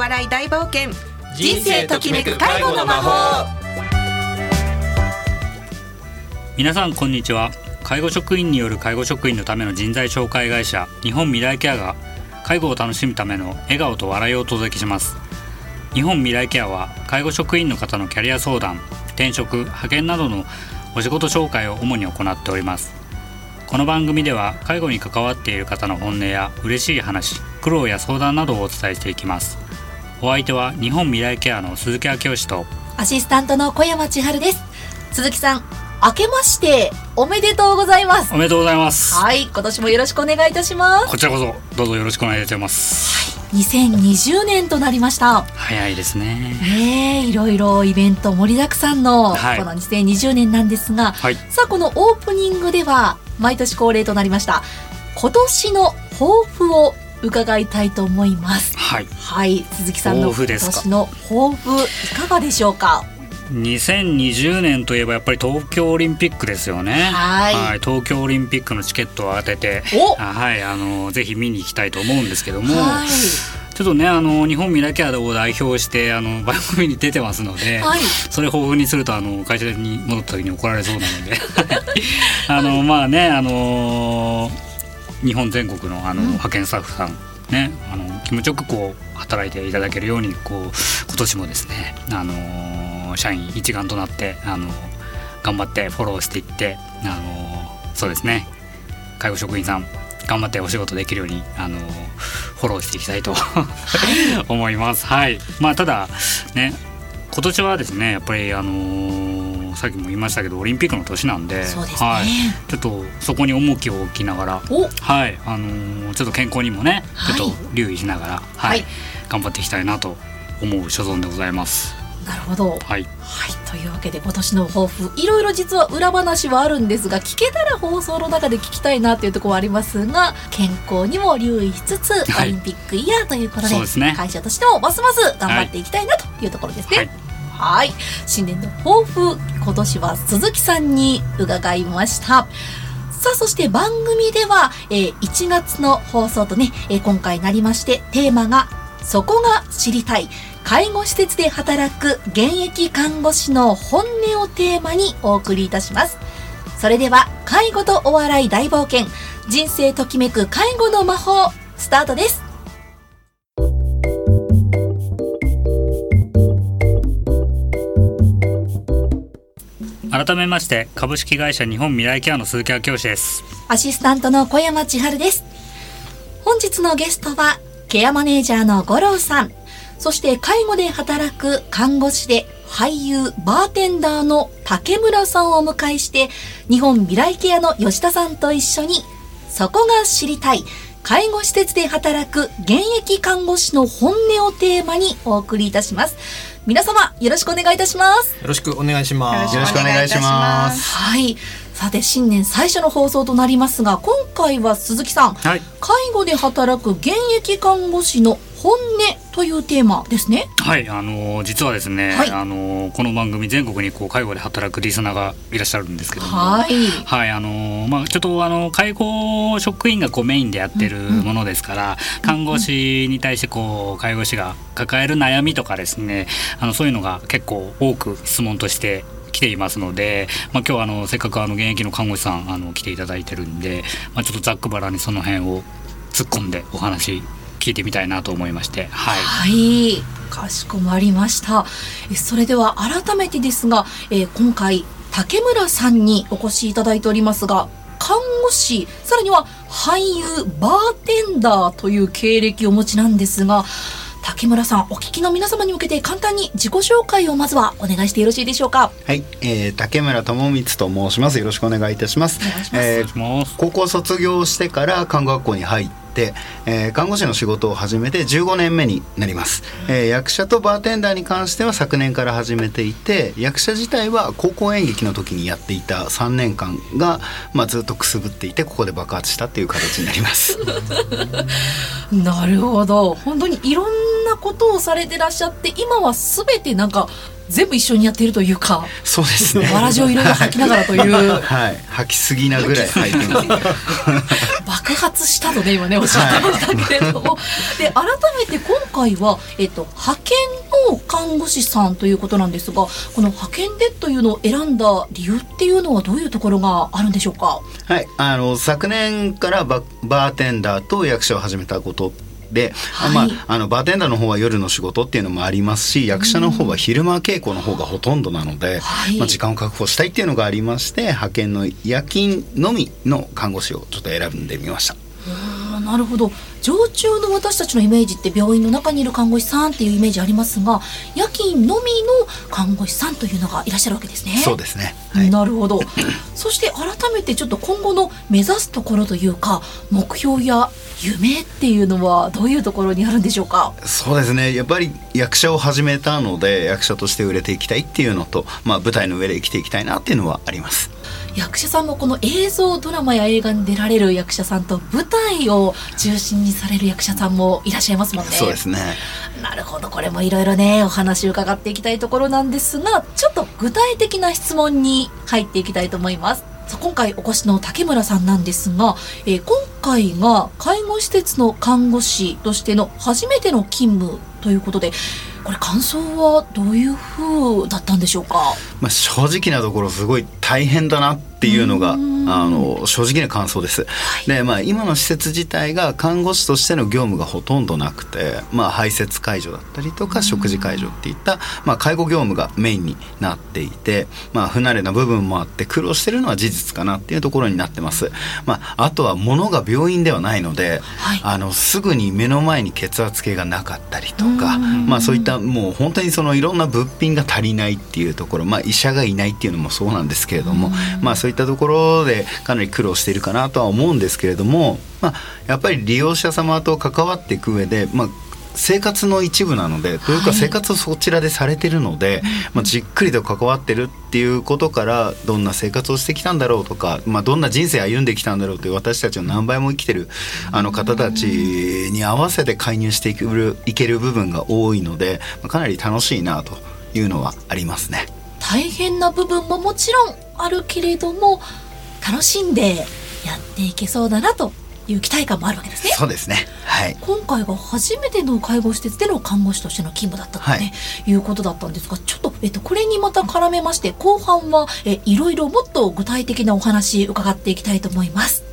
笑い大冒険。人生ときめく介護の魔法。皆さんこんにちは。介護職員による介護職員のための人材紹介会社日本未来ケアが介護を楽しむための笑顔と笑いをお届けします。日本未来ケアは介護職員の方のキャリア相談転職派遣などのお仕事紹介を主に行っております。この番組では介護に関わっている方の本音や嬉しい話苦労や相談などをお伝えしていきます。お相手は日本未来ケアの鈴木明義とアシスタントの小山千春です。鈴木さん明けましておめでとうございます。おめでとうございます。はい今年もよろしくお願いいたします。こちらこそどうぞよろしくお願いいたします。2020年となりました。早いですね。ねえいろいろイベント盛りだくさんの、はい。この2020年なんですが、はい。さあこのオープニングでは毎年恒例となりました今年の抱負を伺いたいと思います。はい。はい。鈴木さんの今年の抱負いかがでしょうか？2020年といえばやっぱり東京オリンピックですよね。はい。東京オリンピックのチケットを当ててはい。あのぜひ見に行きたいと思うんですけども、はい。ちょっとねあの日本未来ケアを代表してあの番組に出てますので、はい。それ豊富にするとあの会社に戻った時に怒られそうなので。あのまあねあの日本全国のあの、派遣スタッフさんねあの気持ちよくこう働いていただけるようにこう今年もですねあの社員一丸となってあの頑張ってフォローしていってあのそうですね介護職員さん頑張ってお仕事できるようにあのフォローしていきたいと 思います。はい。まあただね今年はですねやっぱりあのーさっきも言いましたけどオリンピックの年なんで、ねはい。ちょっとそこに重きを置きながら、おはい。あのーちょっと健康にもねはいちょっと留意しながら、はい、はい頑張っていきたいなと思う所存でございます。なるほどはい。はい、というわけで今年の抱負いろいろ実は裏話はあるんですが聞けたら放送の中で聞きたいなというところはありますが健康にも留意しつつ、はいオリンピックイヤーということでそうですね会社としてもますます頑張っていきたいなというところですはいね。はい。新年の抱負今年は鈴木さんに伺いました。さあそして番組では、えー1月の放送とね、えー今回なりましてテーマが「そこが知りたい」介護施設で働く現役看護師の本音をテーマにお送りいたします。それでは介護とお笑い大冒険。人生ときめく介護の魔法スタートです。改めまして株式会社日本未来ケアの鈴木明義です。アシスタントの小山千春です。本日のゲストは、ケアマネージャーの五郎さん、そして介護で働く看護師で俳優、バーテンダーの竹村さんをお迎えして、日本未来ケアの吉田さんと一緒に、そこが知りたい、介護施設で働く現役看護師の本音をテーマにお送りいたします。皆様、よろしくお願いいたします。よろしくお願いします。よろしくお願いしますはい。さて、新年最初の放送となりますが、今回は鈴木さん、はい。介護で働く現役看護師の本音というテーマですね。はい、あのー実はですね、はいあのーこの番組全国にこう介護で働くリスナーがいらっしゃるんですけども、はい。はい、あのーまあちょっとあの介護職員がこうメインでやってるものですから、看護師に対してこう介護士が抱える悩みとかですね、あのそういうのが結構多く質問として来ていますので、まあ今日はあのせっかくあの現役の看護師さんあの来ていただいてるんで、まあちょっとざっくばらんにその辺を突っ込んでお話聞いてみたいなと思いまして、はい。はい。かしこまりました。えそれでは改めてですが、えー今回、竹村さんにお越しいただいておりますが、看護師、さらには俳優、バーテンダーという経歴をお持ちなんですが、竹村さん、お聞きの皆様に向けて簡単に自己紹介をまずはお願いしてよろしいでしょうか？はい、えー、竹村智光と申します。よろしくお願いいたします。お願いしますえー高校卒業してから看護学校に入って、えー看護師の仕事を始めて15年目になります、えー役者とバーテンダーに関しては昨年から始めていて役者自体は高校演劇の時にやっていた3年間が、まあ、ずっとくすぶっていてここで爆発したっていう形になります。なるほど。本当にいろんなことをされてらっしゃって今は全てなんか全部一緒にやっているというかそうですね。わらじをいろいろ吐きながらという。はい。吐きすぎなぐらい。吐いてます爆発したとね今ねおっしゃってましたけれども、で改めて今回は、えっと、派遣の看護師さんということなんですがこの派遣でというのを選んだ理由っていうのはどういうところがあるんでしょうか？はい。あの昨年からババーテンダーと役者を始めたことで、はい。まあ、あのバーテンダーの方は夜の仕事っていうのもありますし役者の方は昼間稽古の方がほとんどなので、はい。まあ、時間を確保したいっていうのがありまして派遣の夜勤のみの看護師をちょっと選んでみました。なるほど。常駐の私たちのイメージって病院の中にいる看護師さんっていうイメージありますが夜勤のみの看護師さんというのがいらっしゃるわけですね。そうですね、はい。なるほど。そして改めてちょっと今後の目指すところというか目標や夢っていうのはどういうところにあるんでしょうか？そうですね。やっぱり役者を始めたので役者として売れていきたいっていうのと、まあ、舞台の上で生きていきたいなっていうのはあります。役者さんもこの映像ドラマや映画に出られる役者さんと舞台を中心にされる役者さんもいらっしゃいますもんね。そうですねなるほどこれもいろいろねお話伺っていきたいところなんですがちょっと具体的な質問に入っていきたいと思います。今回お越しの竹村さんなんですが、えー今回が介護施設の看護師としての初めての勤務ということでこれ感想はどういう風だったんでしょうか？まあ、正直なところすごい大変だなっていうのがあうんの正直な感想です。でまあ今の施設自体が看護師としての業務がほとんどなくて、まあ、排泄介助だったりとか食事介助っていった、まあ、介護業務がメインになっていて、まあ、不慣れな部分もあって苦労してるのは事実かなっていうところになってます。まあ、あとは物が病院ではないので、はい。あのすぐに目の前に血圧計がなかったりとか、うん。まあ、そういったもう本当にそのいろんな物品が足りないっていうところ、まあ、医者がいないっていうのもそうなんですけれども、まあ、そういったところでかなり苦労しているかなとは思うんですけれども、まあ、やっぱり利用者様と関わっていく上で、まあ生活の一部なのでというはいか生活をそちらでされてるので、まあ、じっくりと関わってるっていうことからどんな生活をしてきたんだろうとか、まあ、どんな人生歩んできたんだろうという私たちの何倍も生きてるあの方たちに合わせて介入していけるいける部分が多いので、まあかなり楽しいなというのはありますね。大変な部分ももちろんあるけれども楽しんでやっていけそうだなという期待感もあるわけですね。そうですね。はい。今回が初めての介護施設での看護師としての勤務だったと、ねい、うことだったんですがちょっと、えっと、これにまた絡めまして後半はえいろいろもっと具体的なお話伺っていきたいと思います。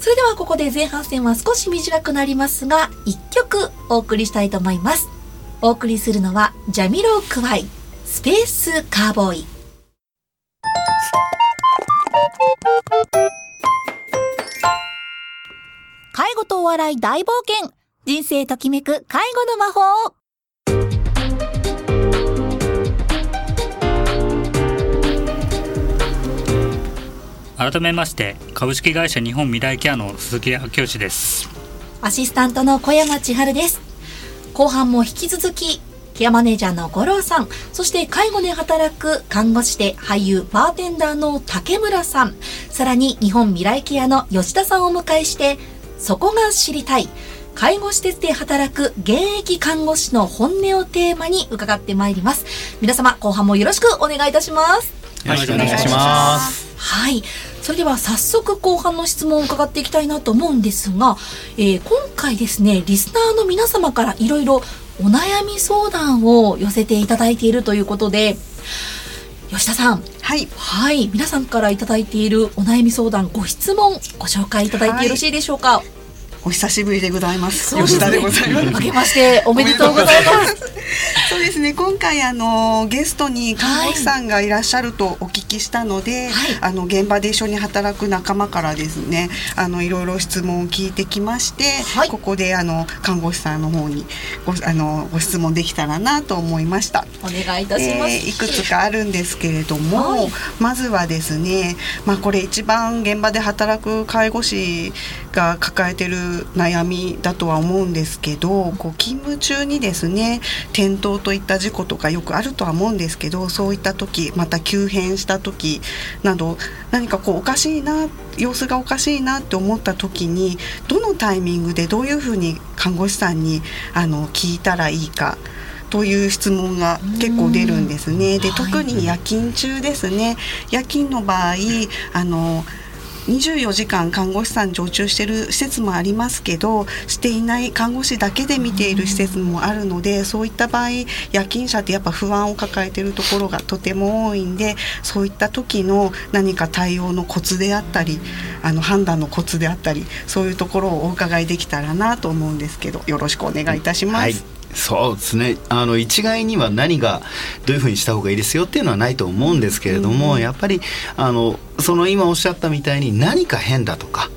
それではここで前半戦は少し短くなりますが1曲お送りしたいと思います。お送りするのはジャミロクワイスペースカーボーイ。介護とお笑い大冒険。人生ときめく介護の魔法。改めまして株式会社日本未来ケアの鈴木明義です。アシスタントの小山千春です。後半も引き続きケアマネージャーの五郎さん。そして介護で働く看護師で俳優バーテンダーの竹村さん。さらに日本未来ケアの吉田さんをお迎えしてそこが知りたい。介護施設で働く現役看護師の本音をテーマに伺ってまいります。皆様後半もよろしくお願いいたします。よろしくお願いします。はい。それでは早速後半の質問を伺っていきたいなと思うんですが、えー今回ですね、リスナーの皆様からいろいろお悩み相談を寄せていただいているということで、吉田さん、はい、はい、皆さんからいただいているお悩み相談、ご質問、ご紹介いただいてよろしいでしょうか？お久しぶりでございます。す吉田でございます。明けましておめでとうございます。そうですね。今回あのゲストに看護師さんがいらっしゃるとお聞きしたので、はいあの現場で一緒に働く仲間からですね、あのいろいろ質問を聞いてきまして、はいここであの看護師さんの方にごあのご質問できたらなと思いました。お願いいたします。えーいくつかあるんですけれども、はいまずはですね、まあ、これ一番現場で働く介護士が抱えてるる悩みだとは思うんですけどこう勤務中にですね転倒といった事故とかよくあるとは思うんですけどそういった時また急変した時など何かこうおかしいな様子がおかしいなって思った時にどのタイミングでどういうふうに看護師さんにあの聞いたらいいか。という質問が結構出るんですね。で特に夜勤中ですね。夜勤の場合あの24時間看護師さん常駐している施設もありますけどしていない看護師だけで見ている施設もあるのでそういった場合夜勤者ってやっぱ不安を抱えているところがとても多いんでそういった時の何か対応のコツであったりあの判断のコツであったりそういうところをお伺いできたらなと思うんですけどよろしくお願いいたします。はいそうですね。あの一概には何がどういうふうにした方がいいですよっていうのはないと思うんですけれども、うん、やっぱりあのその今おっしゃったみたいに何か変だとか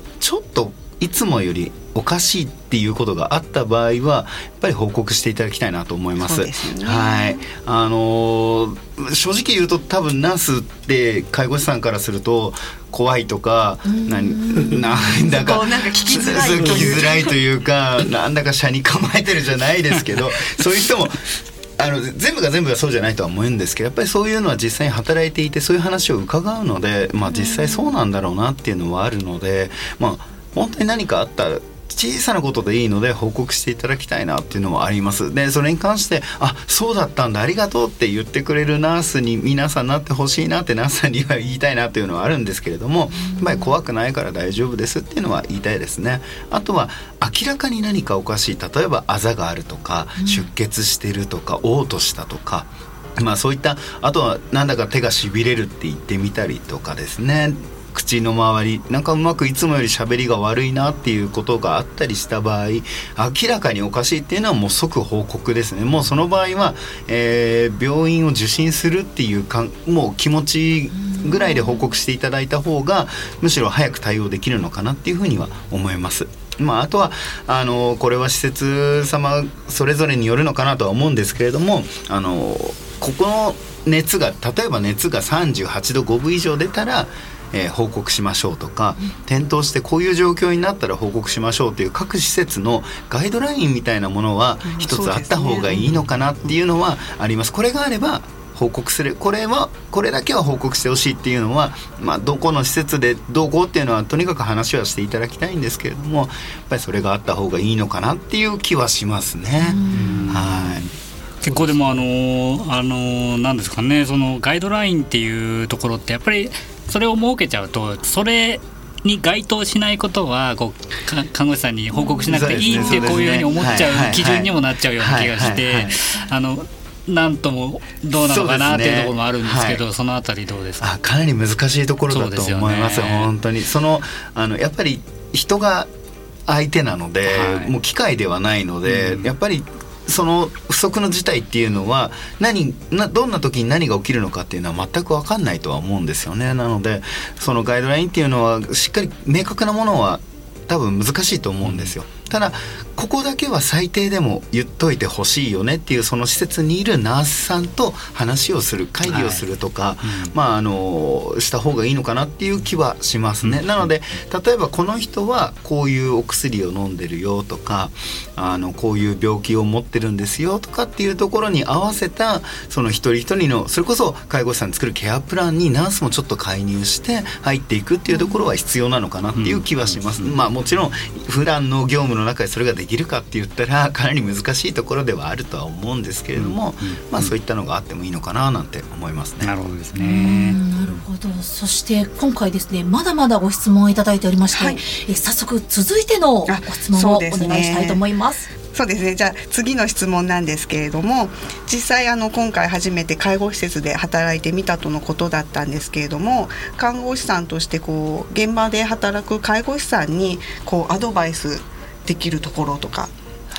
いつもよりおかしいっていうことがあった場合はやっぱり報告していただきたいなと思います。すね、はい、あの正直言うと多分ナースって介護士さんからすると怖いとか何なんだかなんか聞きづらい。聞きづらいというかなんだか車に構えてるじゃないですけど そういう人もあの全部が全部がそうじゃないとは思うんですけどやっぱりそういうのは実際に働いていてそういう話を伺うので、まあ、実際そうなんだろうなっていうのはあるので、まあ、本当に何かあった小さなことでいいので報告していただきたいなっていうのもあります。でそれに関して「あそうだったんだありがとう」って言ってくれるナースに皆さんなってほしいなってナースさんには言いたいなっていうのはあるんですけれどもやっぱり怖くないから大丈夫ですっていうのは言いたいですね。あとは明らかに何かおかしい例えばあざがあるとか出血してるとか嘔吐したとかまあそういったあとはなんだか手がしびれるって言ってみたりとかですね口の周りなんかうまくいつもより喋りが悪いなっていうことがあったりした場合明らかにおかしいっていうのはもう即報告ですねもうその場合は、えー、病院を受診するっていうかもう気持ちぐらいで報告していただいた方がむしろ早く対応できるのかなっていうふうには思います。まあ、あとはあのこれは施設様それぞれによるのかなとは思うんですけれどもあのここの熱が例えば熱が38度5分以上出たらえー、報告しましょうとか、転倒してこういう状況になったら報告しましょうという各施設のガイドラインみたいなものは一つあった方がいいのかなっていうのはあります。これがあれば報告するこれはこれだけは報告してほしいっていうのは、まあ、どこの施設でどこっていうのはとにかく話はしていただきたいんですけれどもやっぱりそれがあった方がいいのかなっていう気はしますね。はい結構でもあのあのなんですかねそのガイドラインっていうところってやっぱりそれを設けちゃうとそれに該当しないことはこう看護師さんに報告しなくていいってこういうふうに思っちゃう基準にもなっちゃうような気がしてあのなんともどうなのかなっていうところもあるんですけど、ね、そのあたりどうですか？あかなり難しいところだと思います、ね、本当に。そのあのやっぱり人が相手なので、はい、もう機械ではないので、うん、やっぱりその不測の事態っていうのは何などんな時に何が起きるのかっていうのは全く分かんないとは思うんですよねなのでそのガイドラインっていうのはしっかり明確なものは多分難しいと思うんですよ。ただここだけは最低でも言っといてほしいよねっていうその施設にいるナースさんと話をする会議をするとか、はい。うん、まああのした方がいいのかなっていう気はしますね。うん、なので例えばこの人はこういうお薬を飲んでるよとかあのこういう病気を持ってるんですよとかっていうところに合わせたその一人一人のそれこそ介護士さん作るケアプランにナースもちょっと介入して入っていくっていうところは必要なのかなっていう気はします。まあもちろん普段の業務の中でそれができるかって言ったら かなり難しいところではあるとは思うんですけれども、まあそういったのがあってもいいのかななんて思いますね。なるほどですね。なるほど。そして今回ですねまだまだご質問をいただいておりまして、はい、え早速続いてのご質問をお願いしたいと思います。そうですねじゃあ次の質問なんですけれども実際あの今回初めて介護施設で働いてみたとのことだったんですけれども看護師さんとしてこう現場で働く介護士さんにこうアドバイスできるところとか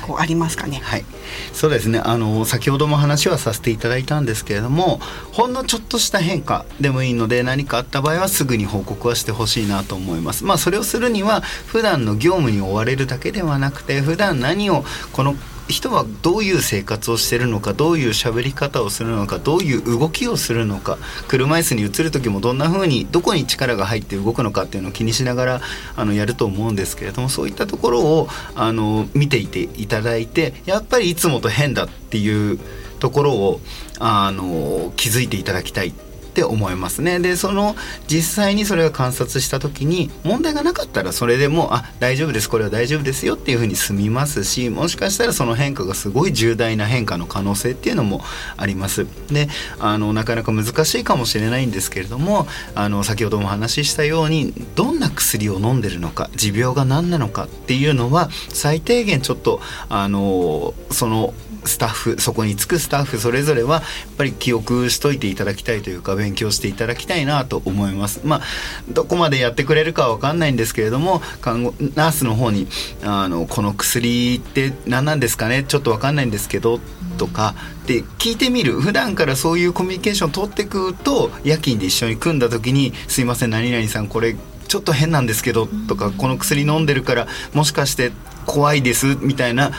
こうありますかね？はい、そうですね。あの先ほども話はさせていただいたんですけれども、ほんのちょっとした変化でもいいので何かあった場合はすぐに報告はしてほしいなと思います。まあそれをするには普段の業務に追われるだけではなくて、普段何をこの人はどういう生活をしてるのかどういう喋り方をするのかどういう動きをするのか車椅子に移る時もどんな風にどこに力が入って動くのかっていうのを気にしながらあのやると思うんですけれどもそういったところをあの見ていていただいてやっぱりいつもと変だっていうところをあの気づいていただきたい。って思いますね。でその実際にそれを観察した時に問題がなかったらそれでもあ大丈夫ですこれは大丈夫ですよっていうふうに済みますしもしかしたらその変化がすごい重大な変化の可能性っていうのもあります。であのなかなか難しいかもしれないんですけれどもあの先ほどもお話ししたようにどんな薬を飲んでるのか持病が何なのかっていうのは最低限ちょっとあのそのスタッフそこにつくスタッフそれぞれはやっぱり記憶しといていただきたいというか勉強していただきたいなと思います。まあどこまでやってくれるかは分かんないんですけれども看護ナースの方にあのこの薬って何なんですかね？ちょっと分かんないんですけどとかで聞いてみる。普段からそういうコミュニケーションを取っていくと夜勤で一緒に組んだ時に「すいません何々さんこれちょっと変なんですけど」とか「この薬飲んでるからもしかして怖いです」みたいな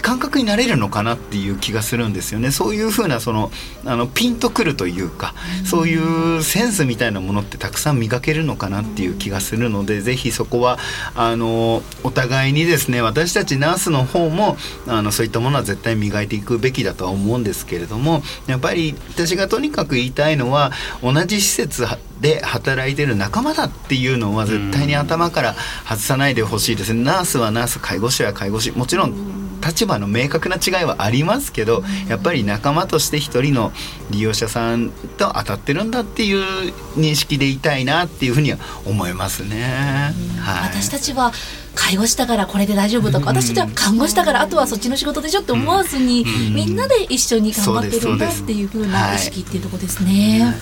感覚になれるのかなっていう気がするんですよね。そういうふうなそのあのピンとくるというかそういうセンスみたいなものってたくさん磨けるのかなっていう気がするのでぜひそこはあのお互いにですね私たちナースの方もあのそういったものは絶対磨いていくべきだとは思うんですけれどもやっぱり私がとにかく言いたいのは同じ施設で働いてる仲間だっていうのは絶対に頭から外さないでほしいですね。ナースはナース介護士は介護士。もちろん立場の明確な違いはありますけどやっぱり仲間として一人の利用者さんと当たってるんだっていう認識でいたいなっていうふうには思いますね。はい、私たちは介護士だからこれで大丈夫とか、私たちは看護師だからあとはそっちの仕事でしょって思わずに、みんなで一緒に頑張ってるんだっていうふうな意識っていうとこですね。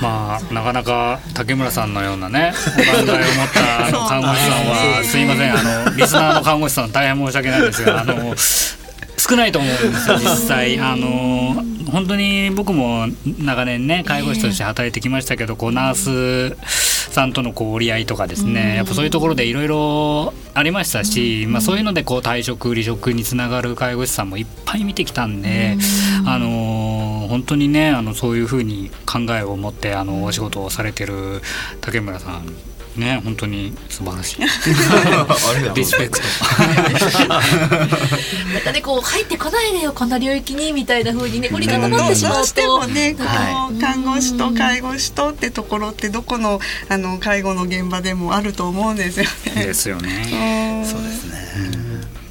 まあなかなか竹村さんのようなねお考えを持ったあの看護師さんはすいません。あのリスナーの看護師さん大変申し訳ないですがあの少ないと思うんですよ実際。あの本当に僕も長年ね介護士として働いてきましたけどこうナースさんとのこう折り合いとかですねやっぱそういうところでいろいろありましたし、まあ、そういうのでこう退職離職につながる介護士さんもいっぱい見てきたんで、あの本当にねあのそういうふうに考えを持ってあのお仕事をされてる竹村さんね本当に素晴らしい。リスペクト。またねこう入ってこないでよこんな領域にみたいな風にね凝り固まってしまうと。どうしてもねこの看護師と介護士とってところってどこのあの介護の現場でもあると思うんですよね。ですよね。そうですね。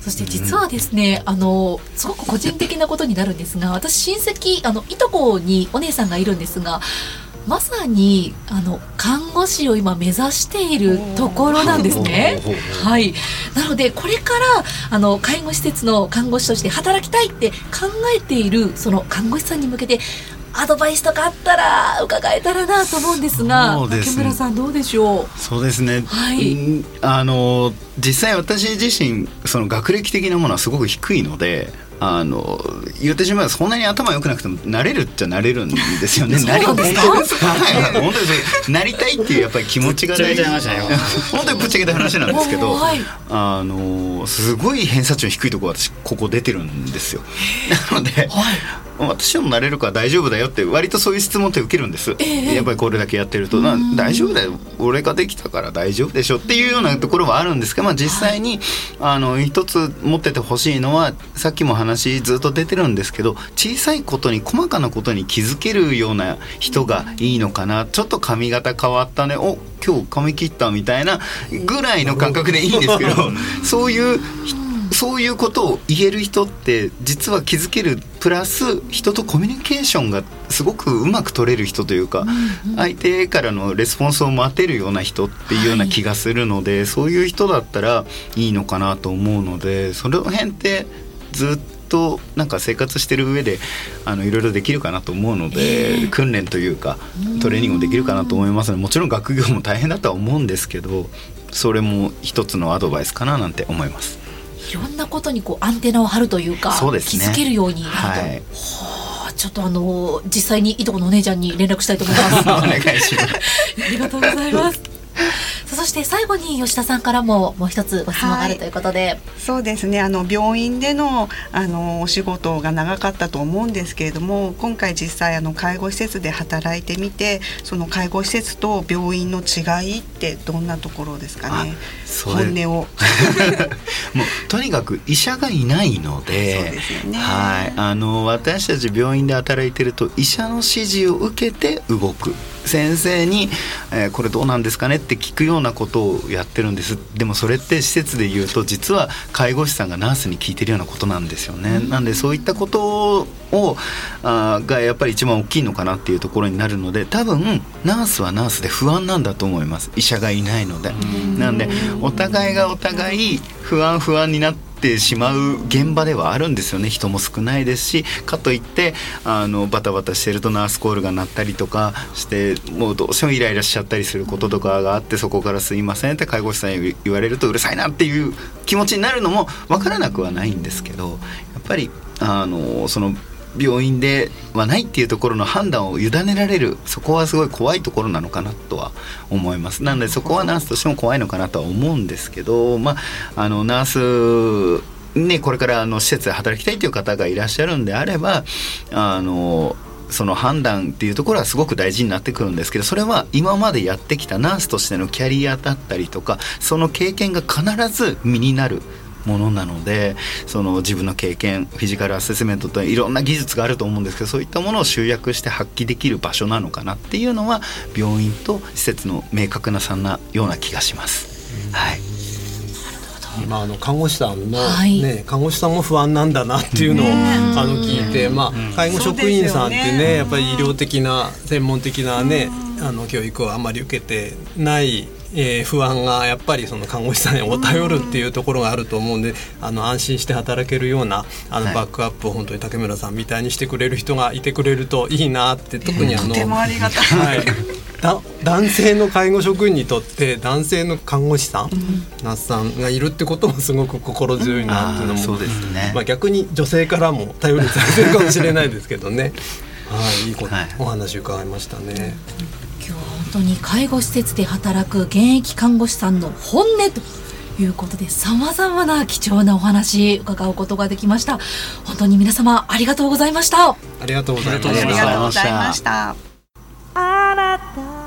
そして実はですね、あのすごく個人的なことになるんですが私親戚あのいとこにお姉さんがいるんですがまさにあの看護師を今目指しているところなんですね。はい。なのでこれからあの介護施設の看護師として働きたいって考えているその看護師さんに向けてアドバイスとかあったら伺えたらなと思うんですが、そうですね竹村さんどうでしょう？そうですね、はいうんあの実際私自身その学歴的なものはすごく低いのであの言ってしまえばそんなに頭良くなくてもなれるっちゃなれるんですよね。なり はい、本当です。なりたいっていうやっぱり気持ちが大事。本当にぶっちゃけた話なんですけど、はいあのすごい偏差値の低いところ私ここ出てるんですよ。なので。はい。私でもなれるから大丈夫だよって割とそういう質問って受けるんです、ええ。やっぱりこれだけやってると。な大丈夫だよ。俺ができたから大丈夫でしょっていうようなところはあるんですが、まあ、実際に、あの一つ持っててほしいのはさっきも話ずっと出てるんですけど小さいことに細かなことに気づけるような人がいいのかな。ちょっと髪型変わったね。お今日髪切ったみたいなぐらいの感覚でいいんですけどそういうそういうことを言える人って実は気づけるプラス人とコミュニケーションがすごくうまく取れる人というか、相手からのレスポンスを待てるような人っていうような気がするので、そういう人だったらいいのかなと思うのでその辺ってずっとなんか生活してる上であのいろいろできるかなと思うので、訓練というかトレーニングもできるかなと思いますのでもちろん学業も大変だとは思うんですけどそれも一つのアドバイスかななんて思います。いろんなことにこうアンテナを張るというかそうですね気づけるようになると、はいはあちょっとあの実際にいとこのお姉ちゃんに連絡したいと思います。お願いします。ありがとうございます。そそして最後に吉田さんからももう一つご質問があるということで、そうですね。あの病院でのあのお仕事が長かったと思うんですけれども今回実際あの介護施設で働いてみてその介護施設と病院の違いってどんなところですかね？本音を。もうとにかく医者がいないのでそうですよね。はい、あの私たち病院で働いてると医者の指示を受けて動く先生に、えーこれどうなんですかねって聞くようなことをやってるんです。でもそれって施設で言うと実は介護士さんがナースに聞いてるようなことなんですよね、なんでそういったことをあーがやっぱり一番大きいのかなっていうところになるので多分ナースはナースで不安なんだと思います。医者がいないので。なんでお互いがお互い不安不安になってしまう現場ではあるんですよね。人も少ないですしかといってあのバタバタしてるとナースコールが鳴ったりとかしてもうどうしてもイライラしちゃったりすることとかがあってそこから「すいません」って介護士さんに言われるとうるさいなっていう気持ちになるのも分からなくはないんですけどやっぱりあのその病院ではないっていうところの判断を委ねられるそこはすごい怖いところなのかなとは思います。なのでそこはナースとしても怖いのかなとは思うんですけどまああのナースね、これからあの施設で働きたいという方がいらっしゃるんであればあのその判断っていうところはすごく大事になってくるんですけどそれは今までやってきたナースとしてのキャリアだったりとかその経験が必ず身になるものなのでその自分の経験フィジカルアセスメントといろんな技術があると思うんですけどそういったものを集約して発揮できる場所なのかなっていうのは病院と施設の明確な差なような気がします。はい。まあ、あの看護師さんの、はい。ね看護師さんも不安なんだなっていうのを、あの聞いて、まあ、介護職員さんってねやっぱり医療的な専門的なね、あの教育をあんまり受けてない、えー不安がやっぱりその看護師さんにお頼るっていうところがあると思うんであの安心して働けるようなあのはい。バックアップを本当に竹村さんみたいにしてくれる人がいてくれるといいなって特にあの。とてもありがたい。はい、だ男性の介護職員にとって男性の看護師さん、ナースさんがいるってこともすごく心強いなっていうのも、うですね。まあ、逆に女性からも頼りされてるかもしれないですけどね。はいいいこと、はい。お話伺いましたね。今日当に介護施設で働く現役看護師さんの本音ということで様々な貴重なお話伺うことができました。本当に皆様ありがとうございました。ありがとうございまありありした。がとうございました。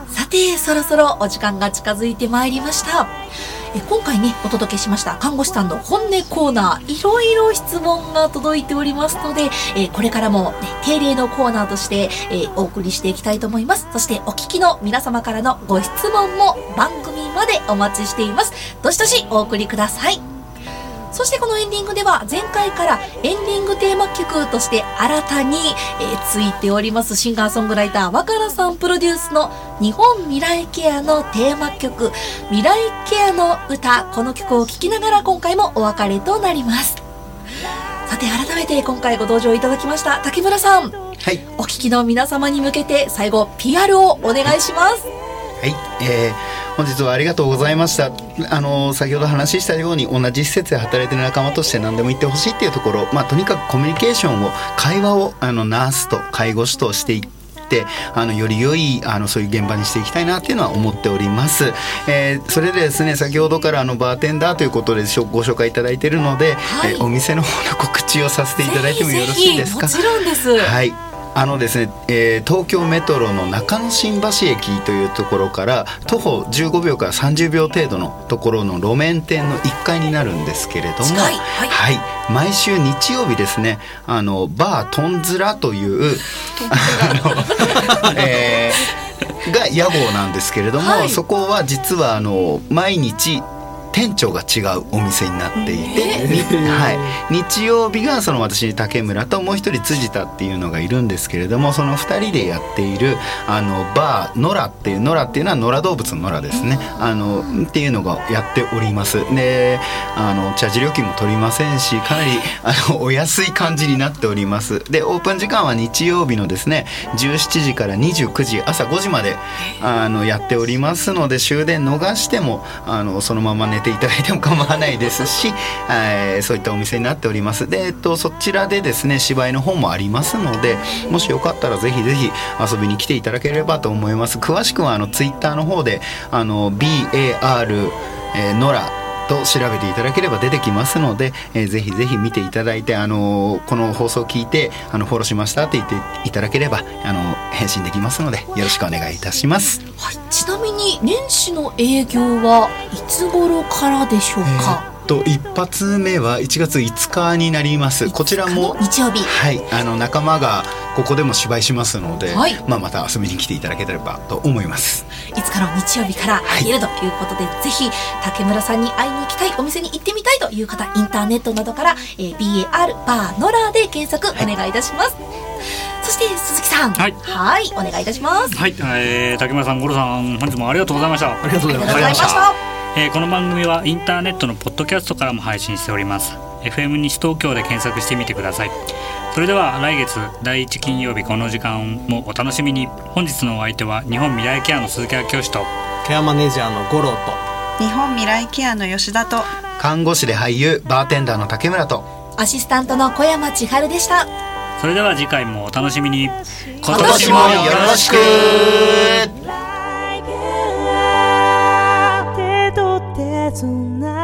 さてそろそろお時間が近づいてまいりましたえ今回ねお届けしました看護師さんの本音コーナーいろいろ質問が届いておりますので、えこれからも、ね、定例のコーナーとして、えお送りしていきたいと思います。そしてお聞きの皆様からのご質問も番組までお待ちしています。どしどしお送りください。そしてこのエンディングでは前回からエンディングテーマ曲として新たに、えーついております。シンガーソングライター若菜さんプロデュースの日本未来ケアのテーマ曲未来ケアの歌。この曲を聴きながら今回もお別れとなります。さて改めて今回ご登場いただきました竹村さん。はい。お聞きの皆様に向けて最後 PR をお願いしますはい、えー本日はありがとうございました。あの先ほど話したように同じ施設で働いてる仲間として何でも言ってほしいっていうところ、まあとにかくコミュニケーションを会話をあのナースと介護士としていってあのより良いあのそういう現場にしていきたいなっていうのは思っております。えーそれでですね先ほどからあのバーテンダーということでご紹介いただいているので、はいえーお店の方の告知をさせていただいてもよろしいですか？もちろんです、はい。あのですね、えー東京メトロの中野新橋駅というところから徒歩15秒から30秒程度のところの路面店の1階になるんですけれども、近いはい。毎週日曜日ですね、あのバートンズラというあの、えーが屋号なんですけれども、はい。そこは実はあの毎日店長が違うお店になっていて、にはい、日曜日がその私竹村ともう一人辻田っていうのがいるんですけれどもその二人でやっているあのバー野良っていう野良っていうのは野良動物の野良ですね。あのっていうのがやっております。であのチャージ料金も取りませんしかなりあのお安い感じになっております。でオープン時間は日曜日のですね17時から29時朝5時まであのやっておりますので終電逃してもあのそのまま寝めていただいても構わないですし、え ーそういったお店になっております。で、えっと、そちらでですね芝居の方もありますのでもしよかったらぜひぜひ遊びに来ていただければと思います。詳しくはあのツイッターの方であの BAR、えー、ノラと調べていただければ出てきますので、えーぜひぜひ見ていただいて、あのこの放送を聞いてあのフォローしましたって言っていただければあの返信できますのでよろしくお願いいたします。はい、ちなみに年始の営業はいつ頃からでしょうか、えーっと一発目は1月5日になります。こちらも日曜日。はい、あの仲間がここでも芝居しますので、はい。まあまた遊びに来ていただければと思います。いつから日曜日からあげるということで、ぜひ竹村さんに会いに行きたいお店に行ってみたいという方インターネットなどから、えー BAR バーノラで検索お願いいたします、そして鈴木さん。はい。はいお願いいたします。はい、えー、竹村さん、五郎さん、本日もありがとうございました。ありがとうございましたえーこの番組はインターネットのポッドキャストからも配信しております。FM 西東京で検索してみてください。それでは来月第1金曜日この時間もお楽しみに。本日のお相手は日本未来ケアの鈴木明義とケアマネージャーの五郎と日本未来ケアの吉田と看護師で俳優バーテンダーの竹村とアシスタントの小山千春でした。それでは次回もお楽しみに。今今年もよろしく手と手つな